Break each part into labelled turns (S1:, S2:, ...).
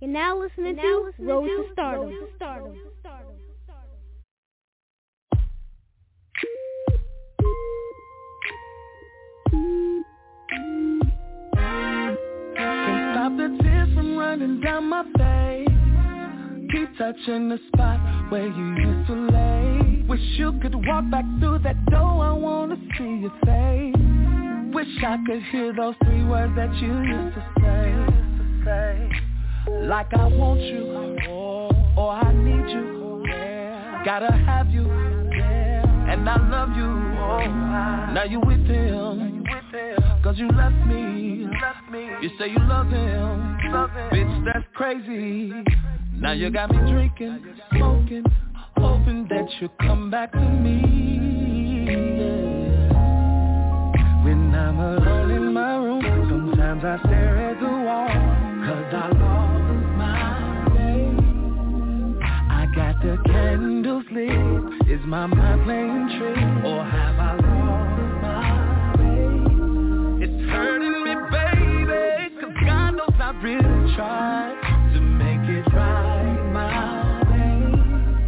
S1: You're now listening You're now to listening Road to, to Stardom. Road to Stardom.
S2: Can't stop the tears from running down my face. Keep touching the spot where you used to lay. Wish you could walk back through that door, I wanna see your face. Wish I could hear those three words that you used to say Like I want you, or I need you. Gotta have you, and I love you oh Now you with him, cause you left me. You say you love him, bitch that's crazy. Now you got me drinking, smoking, hoping that you'll come back to me. When I'm alone in my room, sometimes I stare at the wall, cause I lit, is my mind playing tricks, or have I lost my way? It's hurting me, baby, cause God knows I really tried to make it right.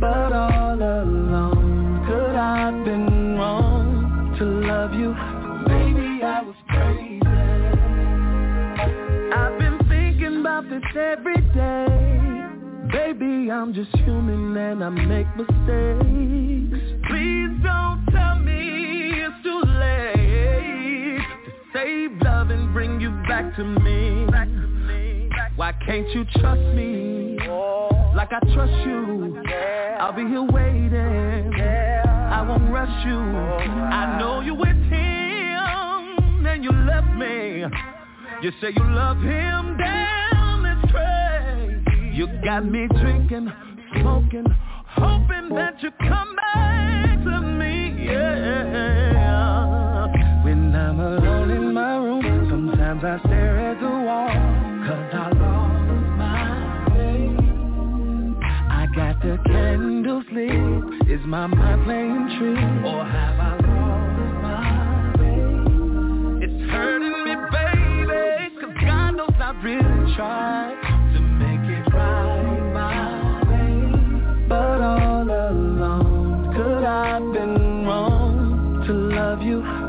S2: But all alone, could I've been wrong to love you? Maybe I was crazy. I've been thinking about this every. Baby, I'm just human and I make mistakes. Please don't tell me it's too late to save love and bring you back to me. Why can't you trust me like I trust you? I'll be here waiting. I won't rush you. I know you're with him and you left me. You say you love him, damn. You got me drinking, smoking, hoping that you come back to me. Yeah. When I'm alone in my room, sometimes I stare at the wall, cause I lost my way. I got the candles lit Is my mind playing tricks Or have I lost my way It's hurting me baby Cause God knows I really tried you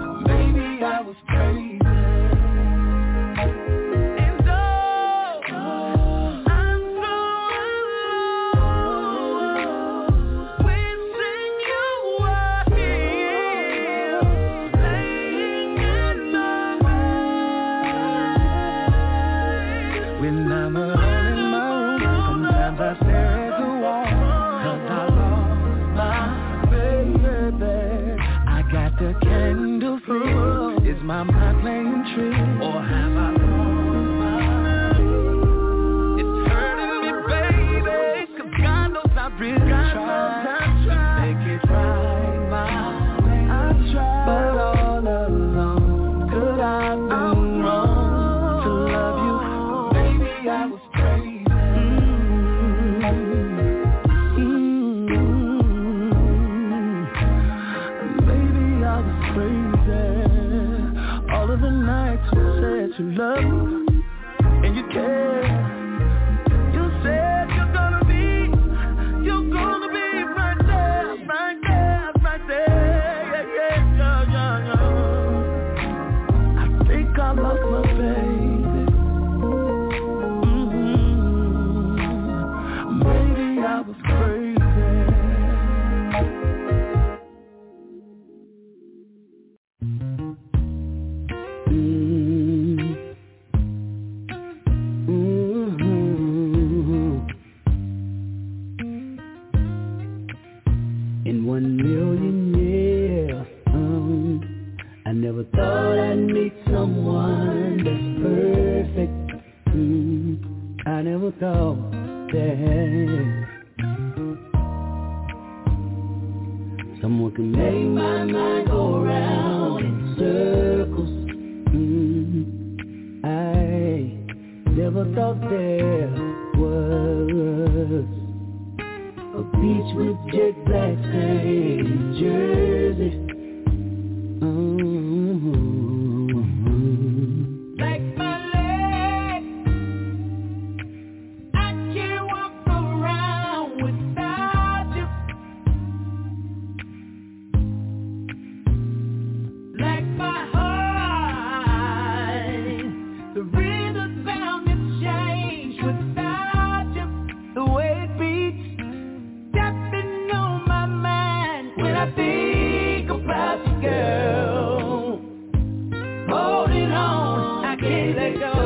S2: was crazy all of the nights you said you love me and you care.
S3: let go.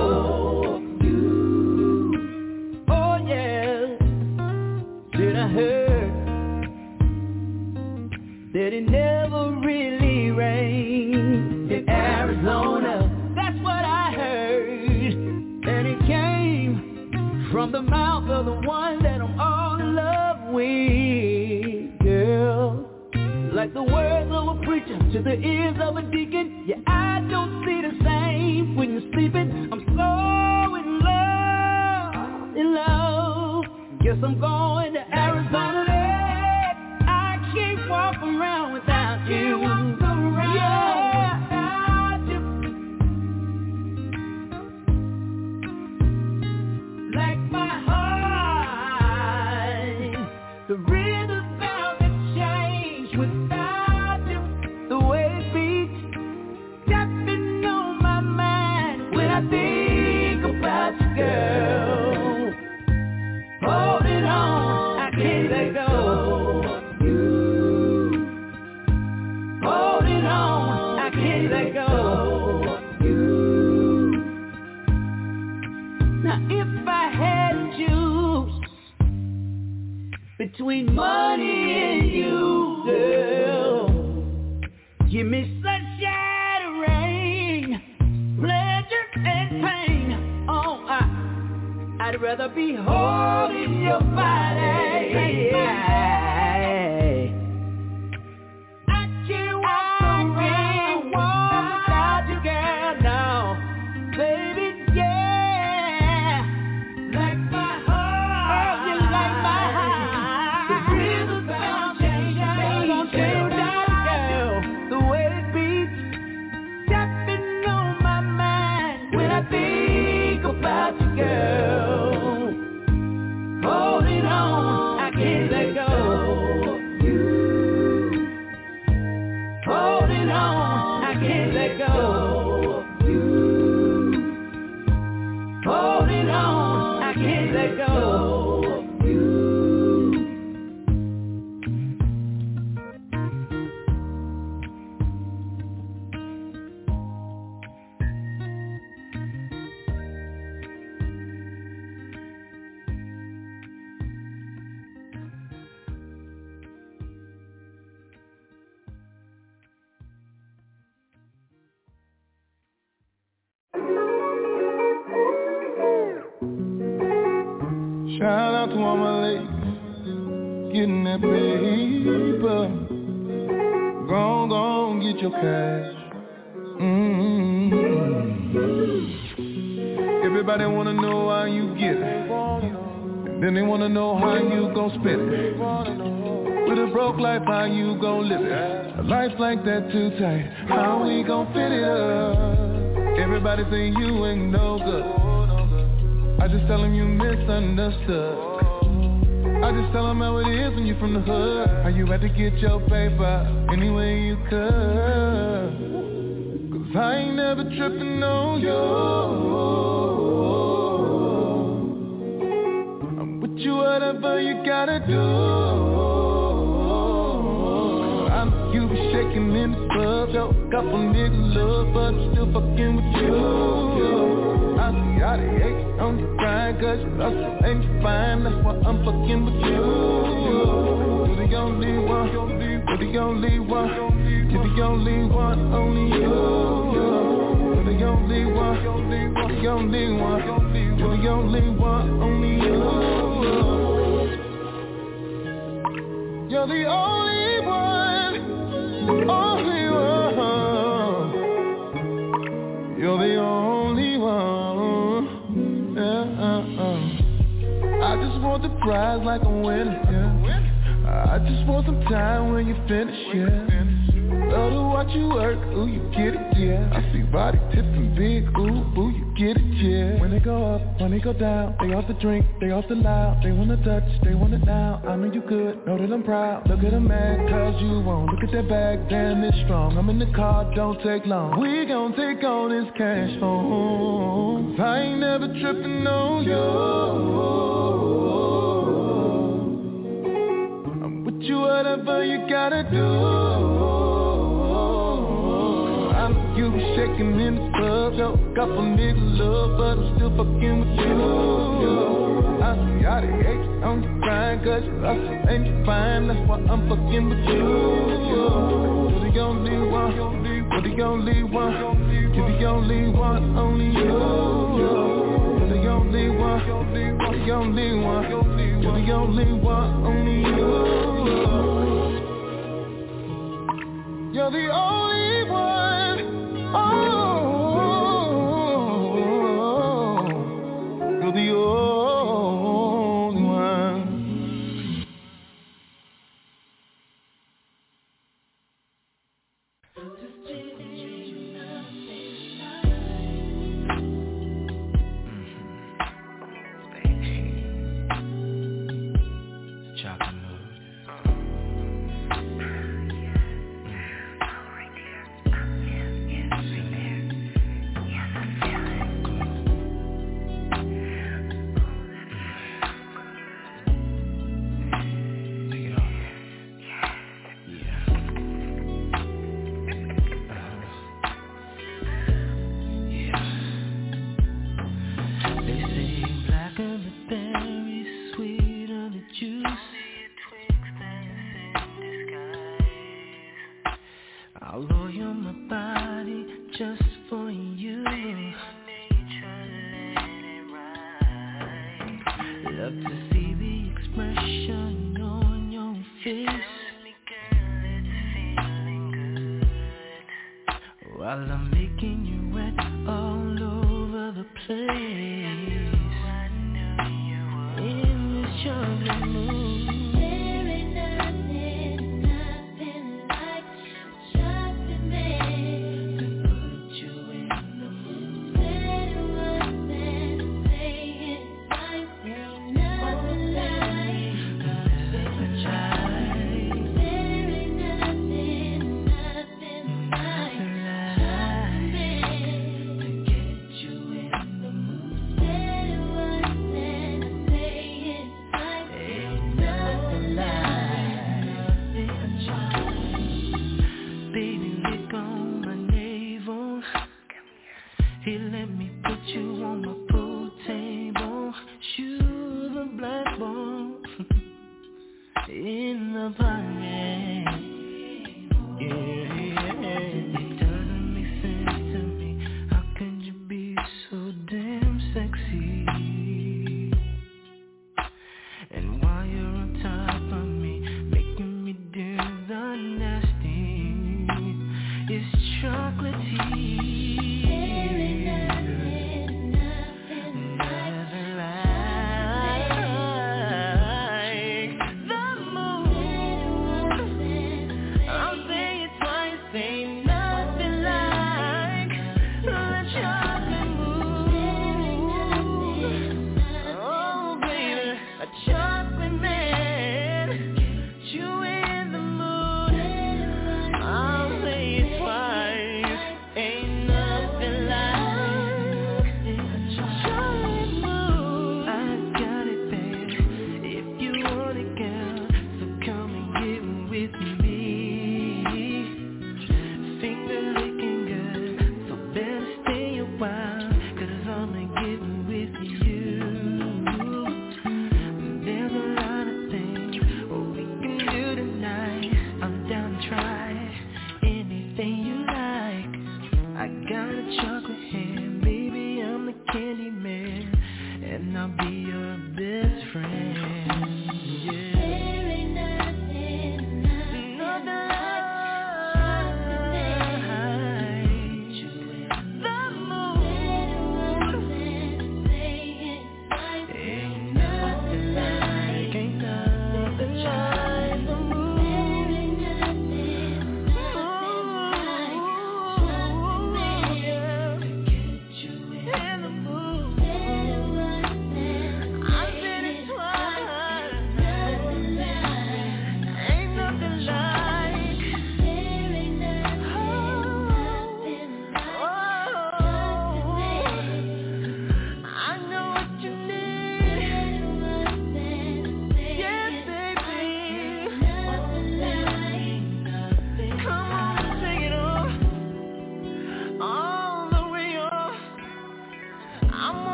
S2: You be
S4: shaking in the club, yo. Couple niggas love, but I'm still fucking with you. I see all the hate on the grind Cause you hustle and you fine That's why I'm fucking with you. You're the only one You're the only one You're the only one, only you. You're the only one You're the only one You're the only one, only you. You're the only body tipping big, ooh, ooh, you get it, yeah. When they go up, when they go down They off the drink, they off the loud. They wanna touch, they want it now. I know you good, know that I'm proud. Look at a man, cause you won't. Look at that bag, damn, it's strong. I'm in the car, don't take long. We gon' take all this cash home. I ain't never tripping on you. I'm with you, whatever you gotta do you be shaking in the club, yo Couple niggas love, but I'm still fucking with you I see all the hate on the grind, cause you hustle you fine That's why I'm fucking with you You're the only one, you're the only one You're the only one, only you You're the only one, you're the
S2: only one. You're the only one, only you. You're the only. Oh,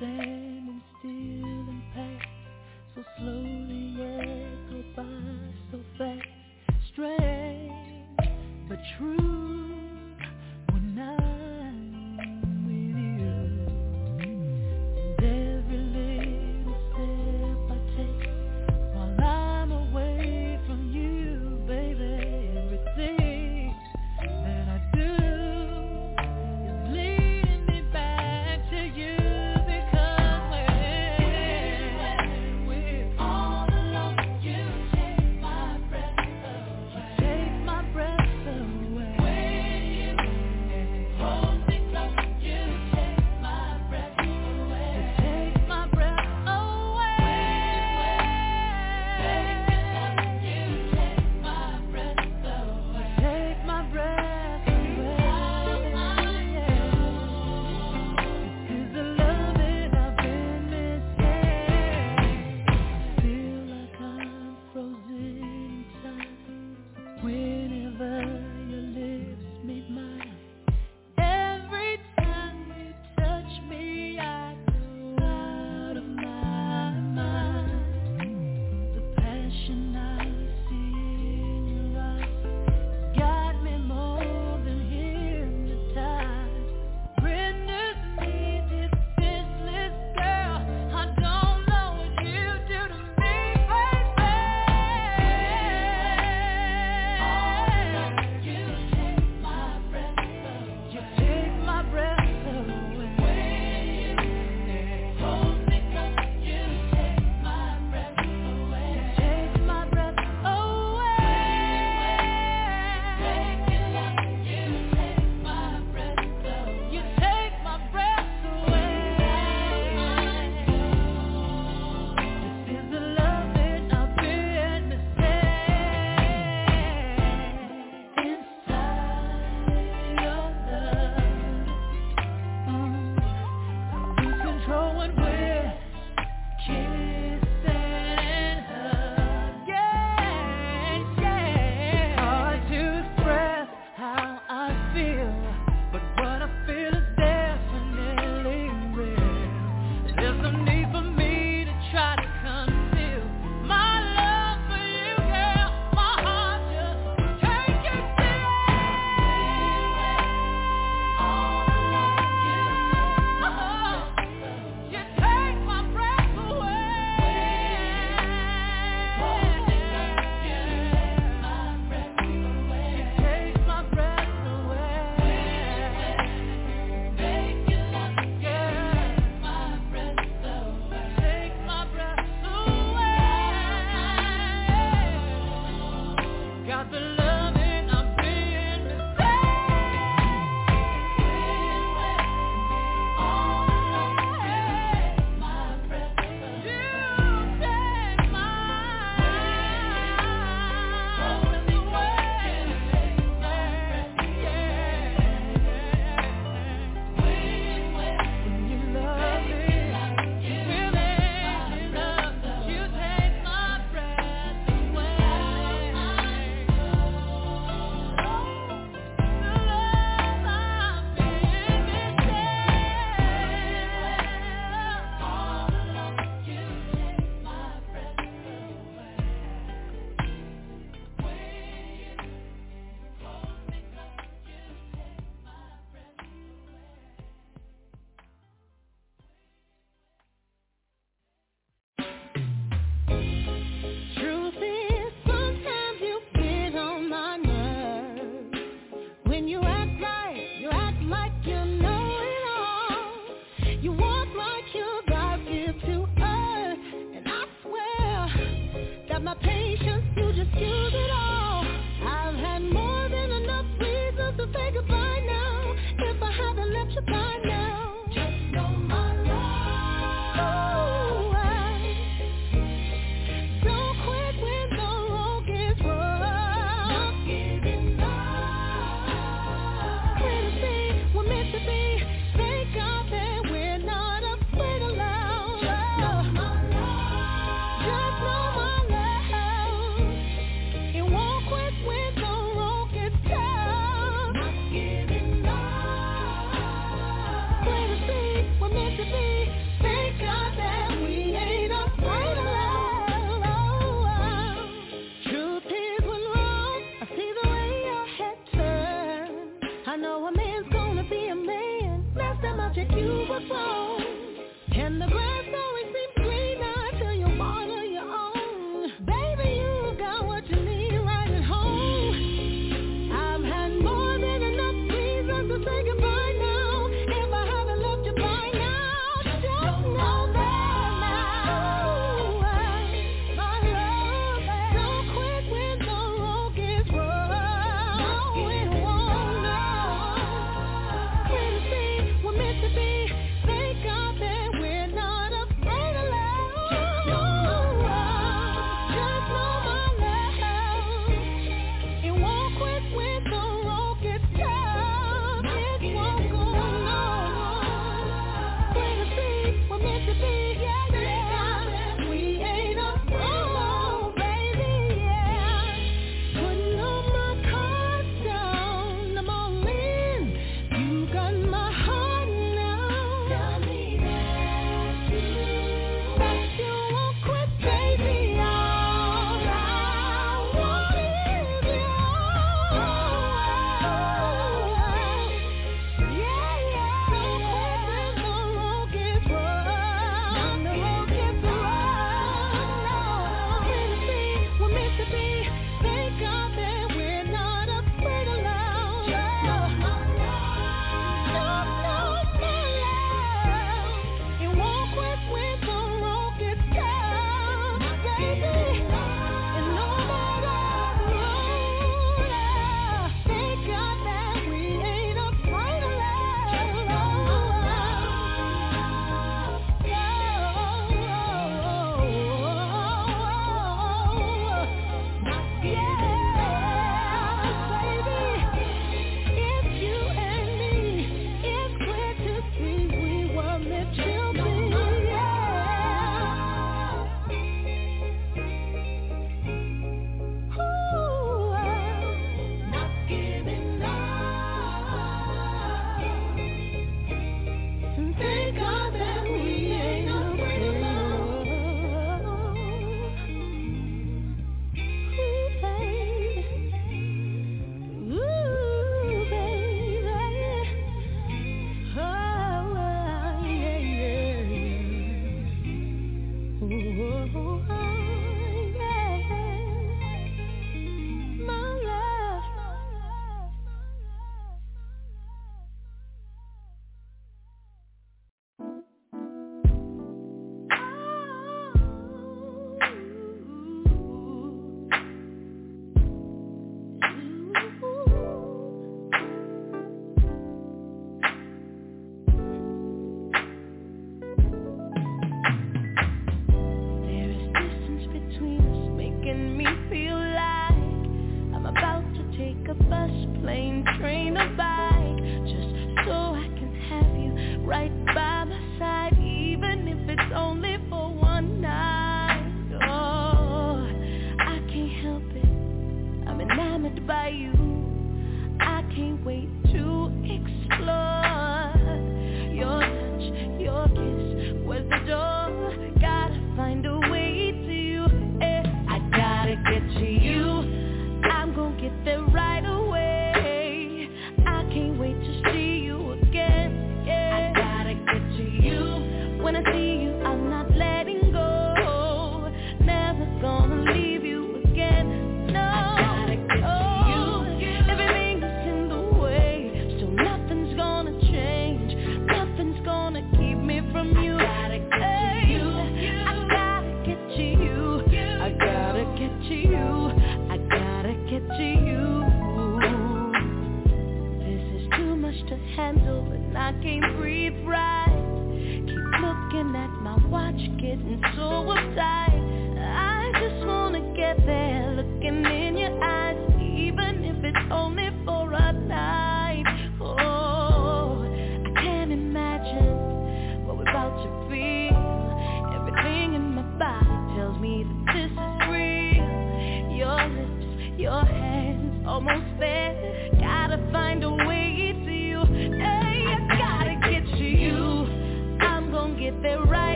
S5: say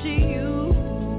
S5: heard you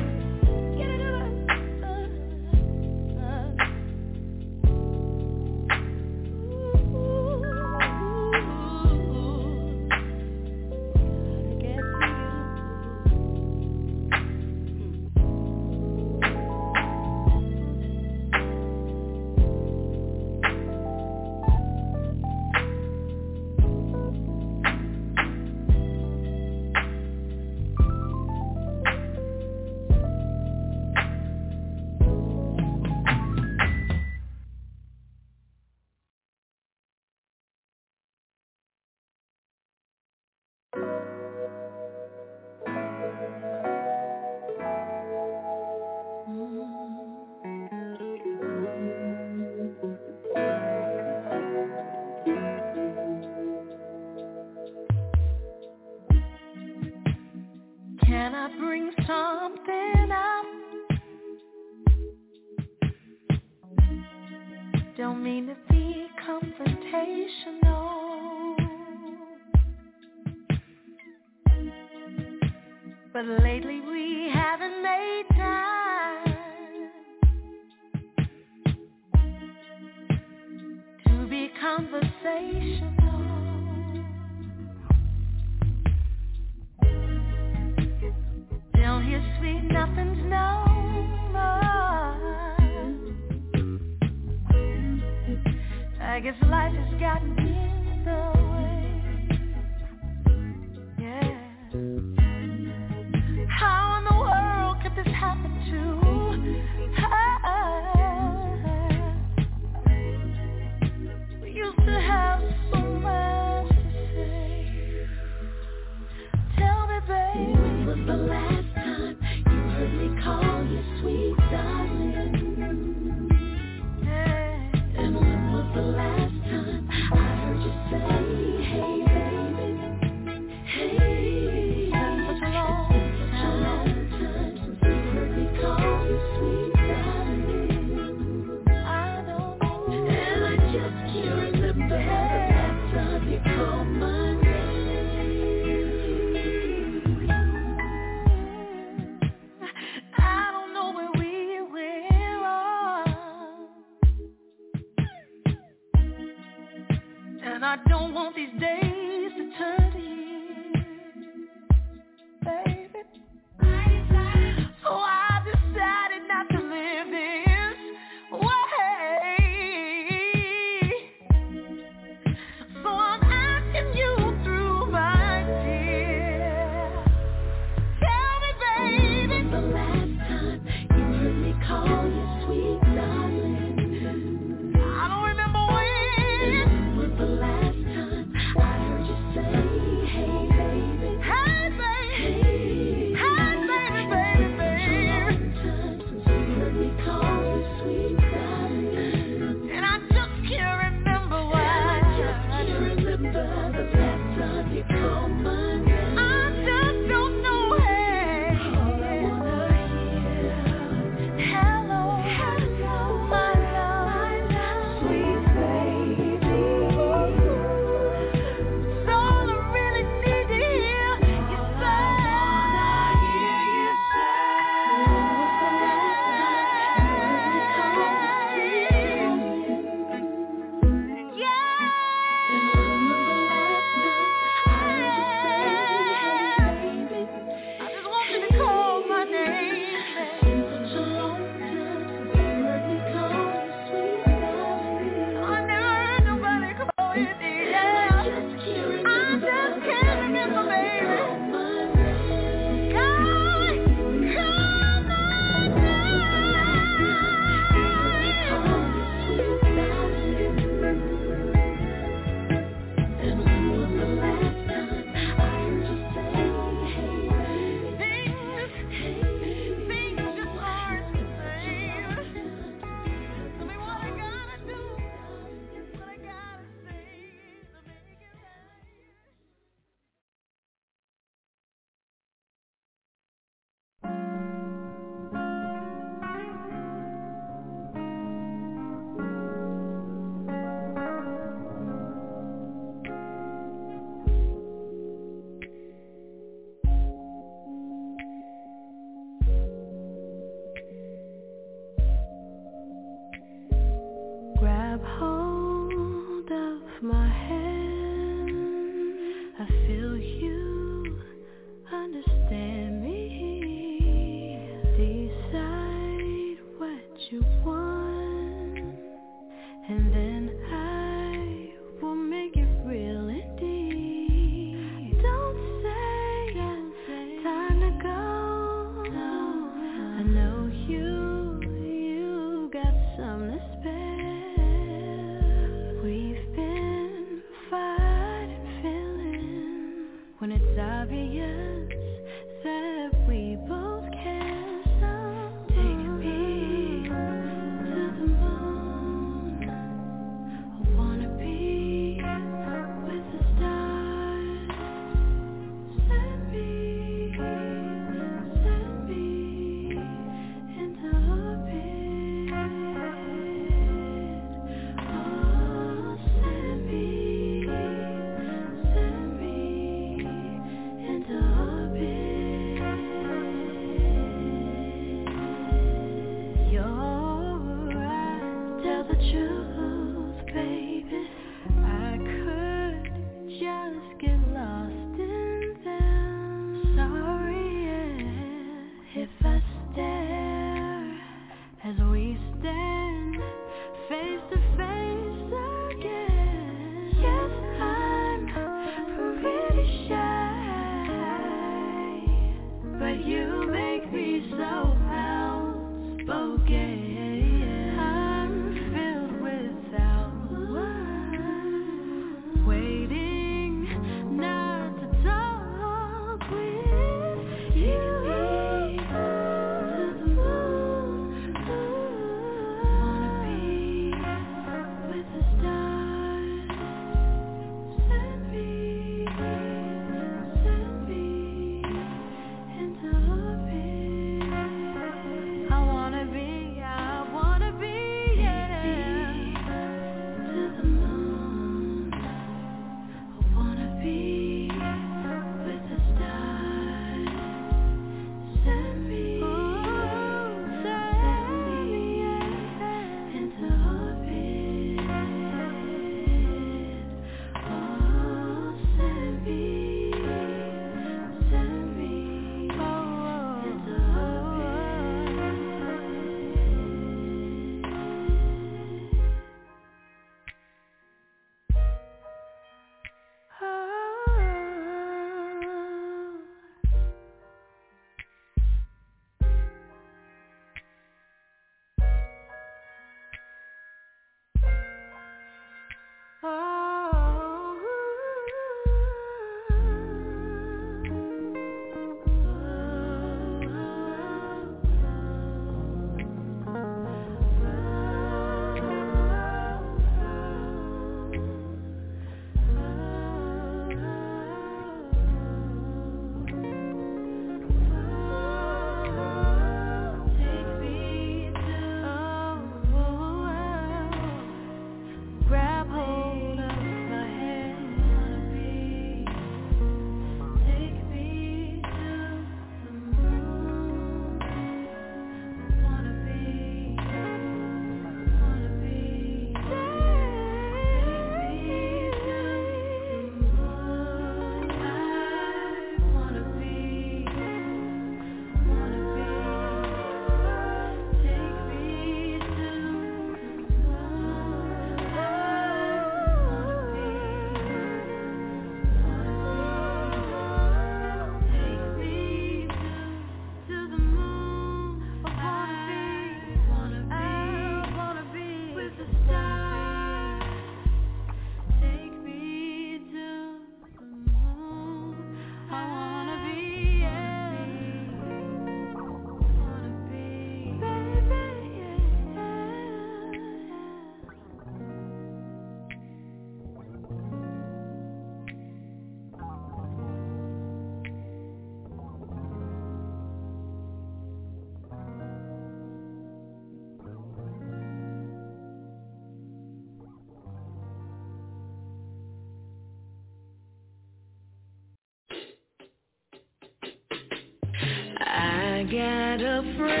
S5: afraid.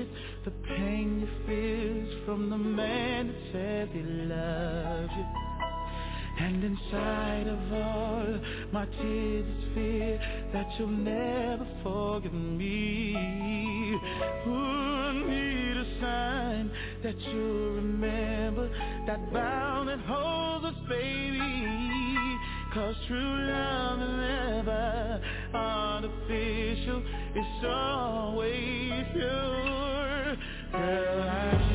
S5: it. The pain you feel is from the man that said he loved you. And inside of all my tears is fear that you'll never forgive me. Ooh, I need a sign that you'll remember that bound that holds us, baby. Cause true love is never artificial, it's always you. Girl, I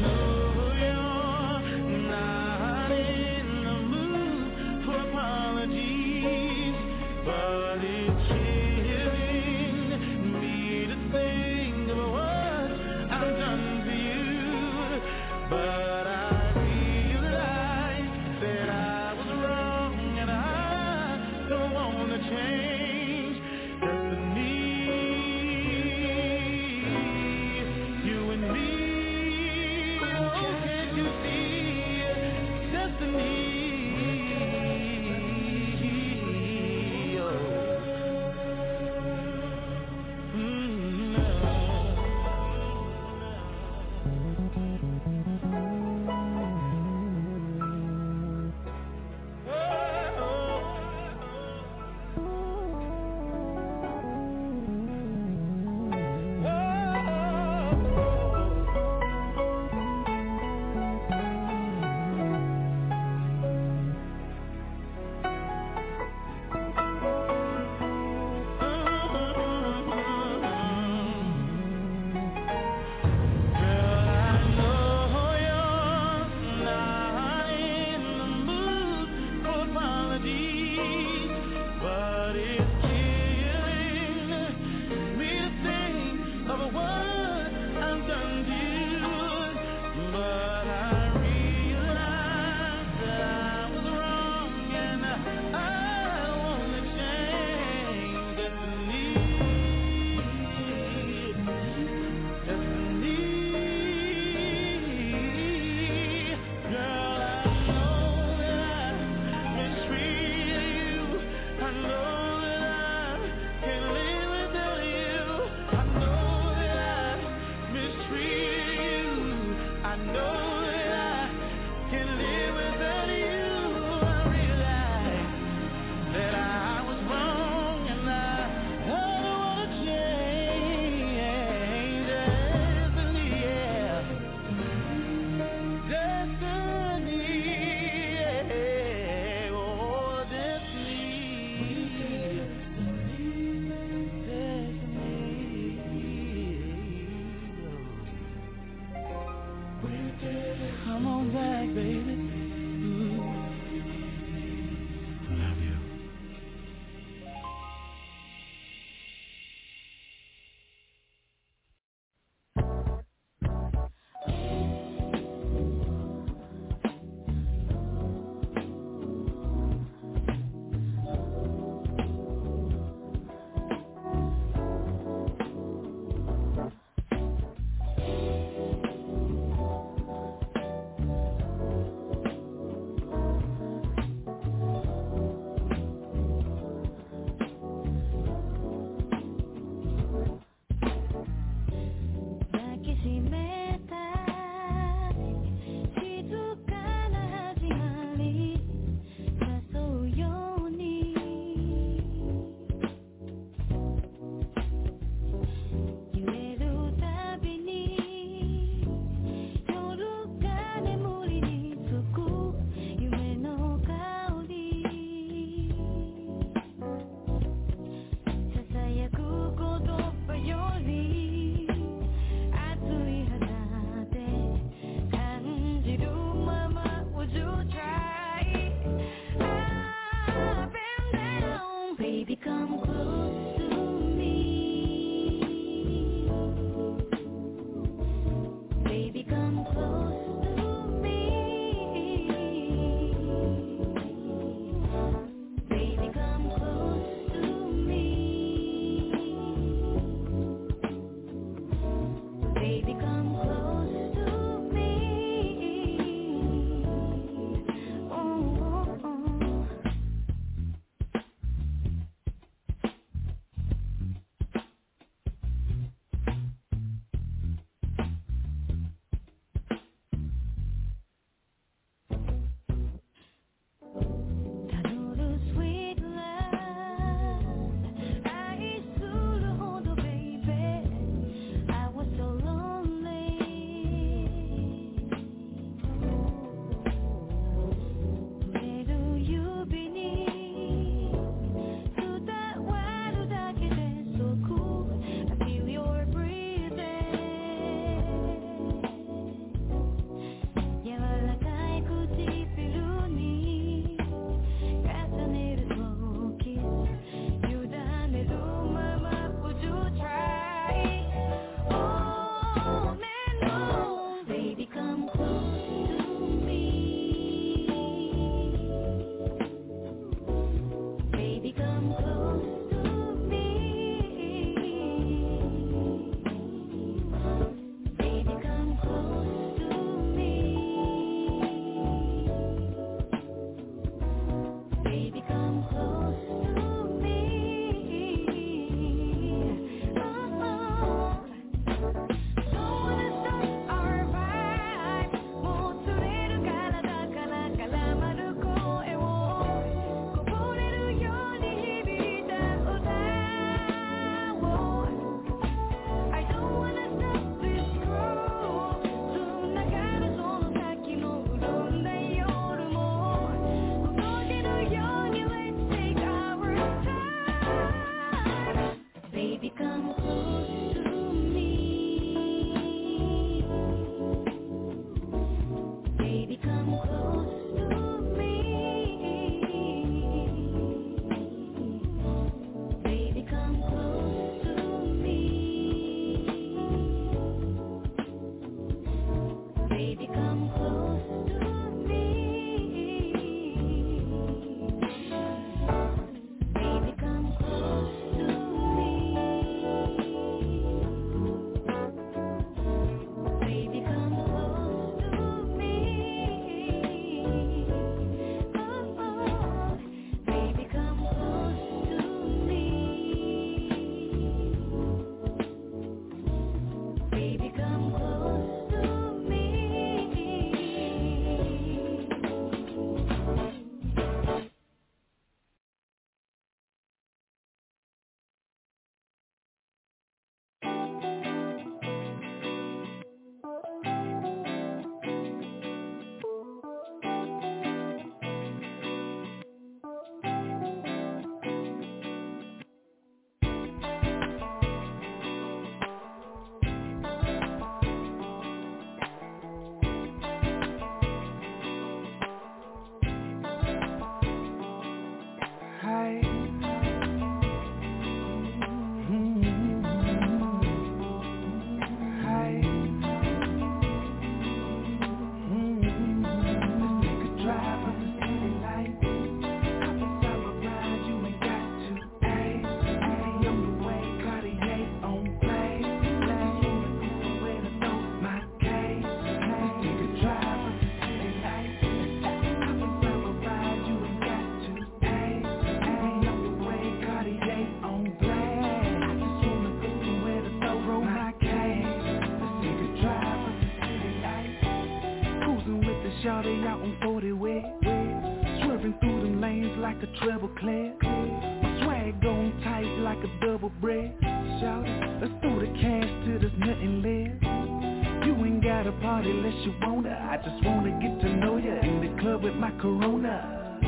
S5: at a party unless you wanna. I just wanna get to know ya In the club with my Corona.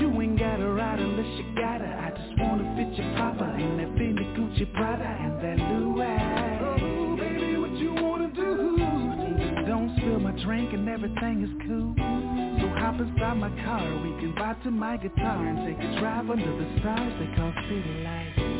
S5: You ain't gotta ride unless you gotta. I just wanna fit your papa In that Fendi Gucci Prada And that Louis Oh baby, what you wanna do? Don't spill my drink and everything is cool. So hop inside my car. We can vibe to my guitar And take a drive under
S6: the stars. They call city lights.